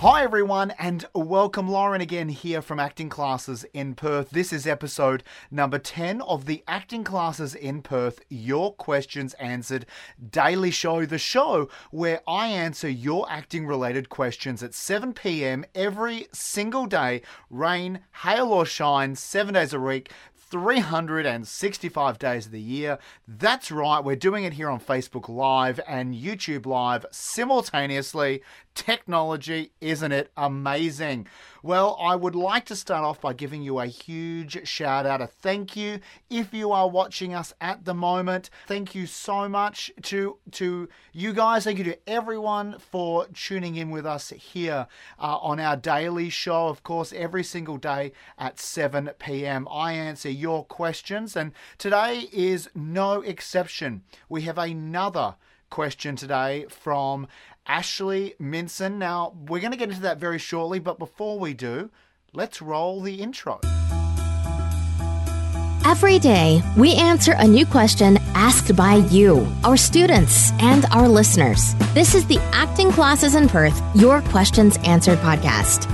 Hi everyone, and welcome. Lauren again here from Acting Classes in Perth. This is episode number 10 of the Acting Classes in Perth Your Questions Answered daily show. The show where I answer your acting related questions at 7 p.m. every single day, rain, hail, or shine, seven days a week. 365 days of the year. That's right, we're doing it here on Facebook Live and YouTube Live simultaneously. Technology, isn't it amazing? Well, I would like to start off by giving you a huge shout out, a thank you if you are watching us at the moment. Thank you so much to to you guys. Thank you to everyone for tuning in with us here uh, on our daily show. Of course, every single day at 7 p.m. I answer your questions, and today is no exception. We have another question today from Ashley Minson. Now, we're going to get into that very shortly, but before we do, let's roll the intro. Every day, we answer a new question asked by you, our students, and our listeners. This is the Acting Classes in Perth Your Questions Answered podcast.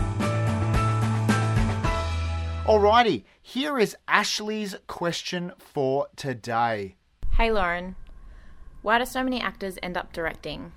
Alrighty, here is Ashley's question for today. Hey Lauren, why do so many actors end up directing?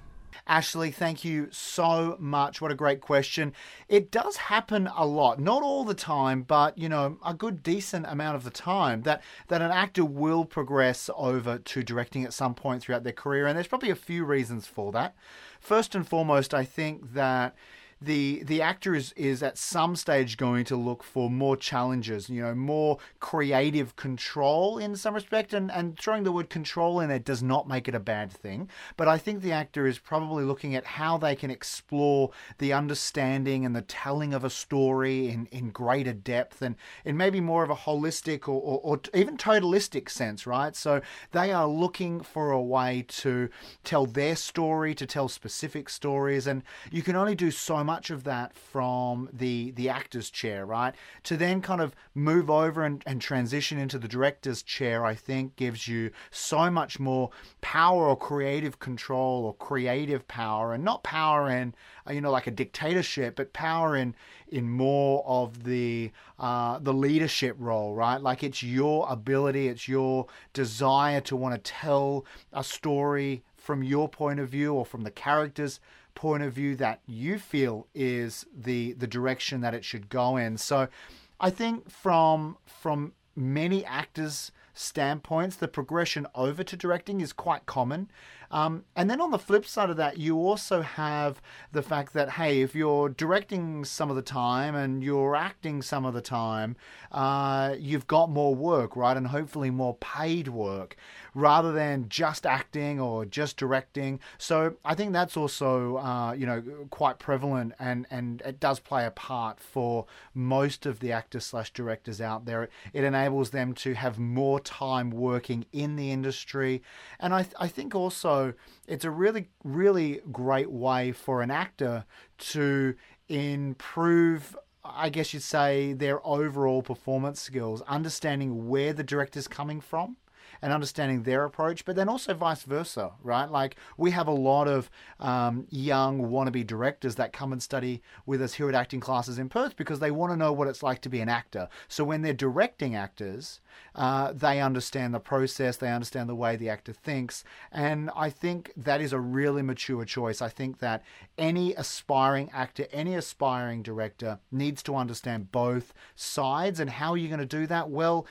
Ashley, thank you so much. What a great question. It does happen a lot, not all the time, but you know, a good decent amount of the time that that an actor will progress over to directing at some point throughout their career, and there's probably a few reasons for that. First and foremost, I think that the the actor is is at some stage going to look for more challenges, you know, more creative control in some respect, and and throwing the word control in there does not make it a bad thing. But I think the actor is probably looking at how they can explore the understanding and the telling of a story in in greater depth and in maybe more of a holistic or, or, or even totalistic sense, right? So they are looking for a way to tell their story, to tell specific stories, and you can only do so much of that from the the actor's chair, right? To then kind of move over and, and transition into the director's chair, I think gives you so much more power or creative control or creative power, and not power in uh, you know like a dictatorship, but power in in more of the uh, the leadership role, right? Like it's your ability, it's your desire to want to tell a story from your point of view or from the characters point of view that you feel is the the direction that it should go in. So I think from from many actors standpoints, the progression over to directing is quite common. Um, and then on the flip side of that, you also have the fact that, hey, if you're directing some of the time and you're acting some of the time, uh, you've got more work, right? And hopefully more paid work rather than just acting or just directing. So I think that's also, uh, you know, quite prevalent and, and it does play a part for most of the actors slash directors out there. It enables them to have more time working in the industry. And I, th- I think also, it's a really, really great way for an actor to improve I guess you'd say their overall performance skills, understanding where the director's coming from and understanding their approach, but then also vice versa, right? Like we have a lot of um, young wannabe directors that come and study with us here at acting classes in Perth because they want to know what it's like to be an actor. So when they're directing actors, uh, they understand the process, they understand the way the actor thinks, and I think that is a really mature choice. I think that any aspiring actor, any aspiring director needs to understand both sides, and how are you going to do that? Well,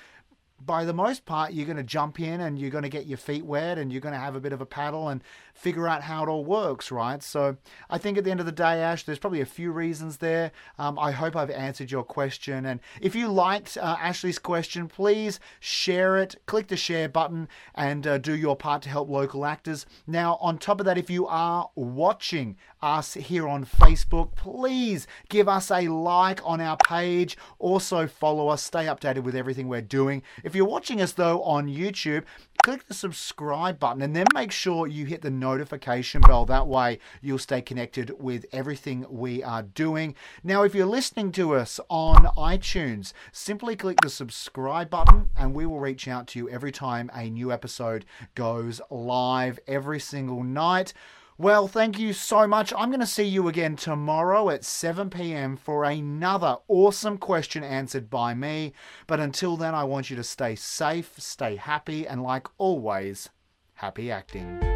by the most part, you're going to jump in and you're going to get your feet wet and you're going to have a bit of a paddle and figure out how it all works, right? So I think at the end of the day, Ash, there's probably a few reasons there. Um, I hope I've answered your question. And if you liked uh, Ashley's question, please share it, click the share button, and uh, do your part to help local actors. Now, on top of that, if you are watching us here on Facebook, please give us a like on our page. Also, follow us, stay updated with everything we're doing. If you're watching us though on YouTube, click the subscribe button and then make sure you hit the notification bell. That way you'll stay connected with everything we are doing. Now, if you're listening to us on iTunes, simply click the subscribe button and we will reach out to you every time a new episode goes live every single night. Well, thank you so much. I'm going to see you again tomorrow at 7 p.m. for another awesome question answered by me. But until then, I want you to stay safe, stay happy, and like always, happy acting.